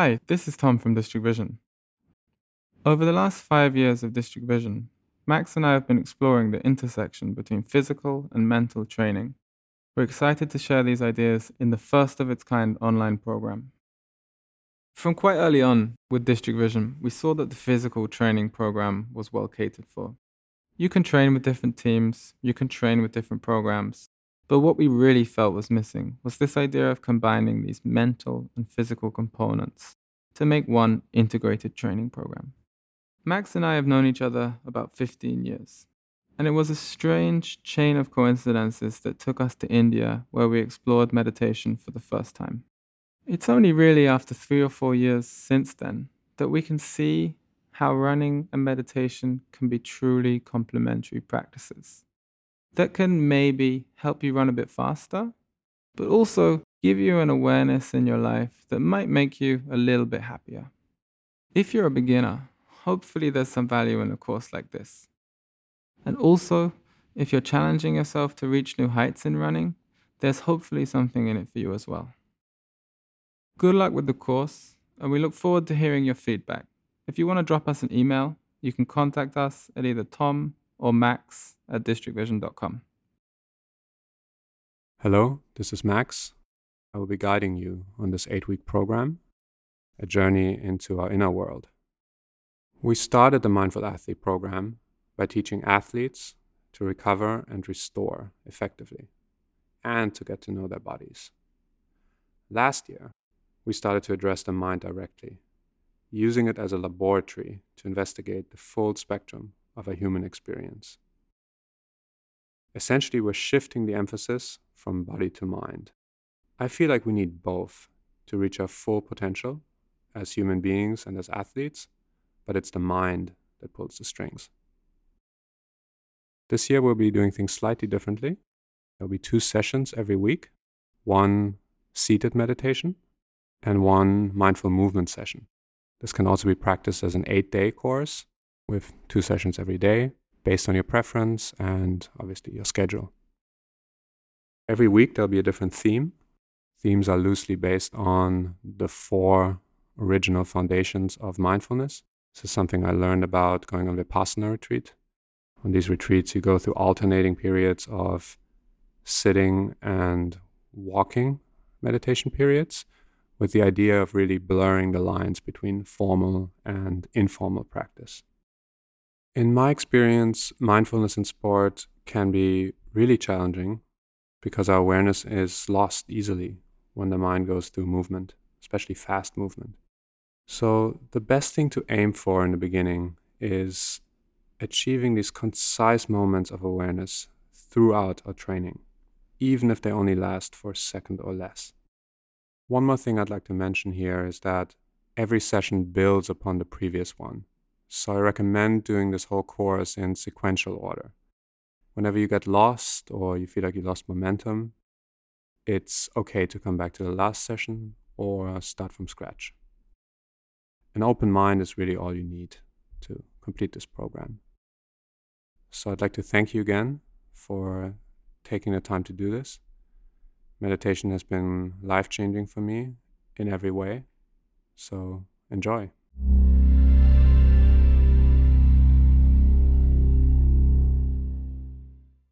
Hi, this is Tom from District Vision. Over the last five years of District Vision, Max and I have been exploring the intersection between physical and mental training. We're excited to share these ideas in the first of its kind online program. From quite early on with District Vision, we saw that the physical training program was well catered for. You can train with different teams, you can train with different programs, but what we really felt was missing was this idea of combining these mental and physical components to make one integrated training program. Max and I have known each other about 15 years, and it was a strange chain of coincidences that took us to India where we explored meditation for the first time. It's only really after three or four years since then that we can see how running and meditation can be truly complementary practices that can maybe help you run a bit faster, but also give you an awareness in your life that might make you a little bit happier. If you're a beginner, hopefully there's some value in a course like this. And also, if you're challenging yourself to reach new heights in running, there's hopefully something in it for you as well. Good luck with the course, and we look forward to hearing your feedback. If you want to drop us an email, you can contact us at either tom or max at districtvision.com. Hello, this is Max. I will be guiding you on this eight week program, a journey into our inner world. We started the Mindful Athlete program by teaching athletes to recover and restore effectively and to get to know their bodies. Last year, we started to address the mind directly, using it as a laboratory to investigate the full spectrum of a human experience. Essentially, we're shifting the emphasis from body to mind. I feel like we need both to reach our full potential as human beings and as athletes, but it's the mind that pulls the strings. This year, we'll be doing things slightly differently. There'll be two sessions every week one seated meditation and one mindful movement session. This can also be practiced as an eight day course with two sessions every day based on your preference and obviously your schedule. Every week there'll be a different theme. Themes are loosely based on the four original foundations of mindfulness. This is something I learned about going on Vipassana retreat. On these retreats, you go through alternating periods of sitting and walking meditation periods with the idea of really blurring the lines between formal and informal practice. In my experience, mindfulness in sport can be really challenging because our awareness is lost easily when the mind goes through movement, especially fast movement. So, the best thing to aim for in the beginning is achieving these concise moments of awareness throughout our training, even if they only last for a second or less. One more thing I'd like to mention here is that every session builds upon the previous one. So I recommend doing this whole course in sequential order. Whenever you get lost or you feel like you lost momentum, it's okay to come back to the last session or start from scratch. An open mind is really all you need to complete this program. So I'd like to thank you again for taking the time to do this. Meditation has been life changing for me in every way. So enjoy.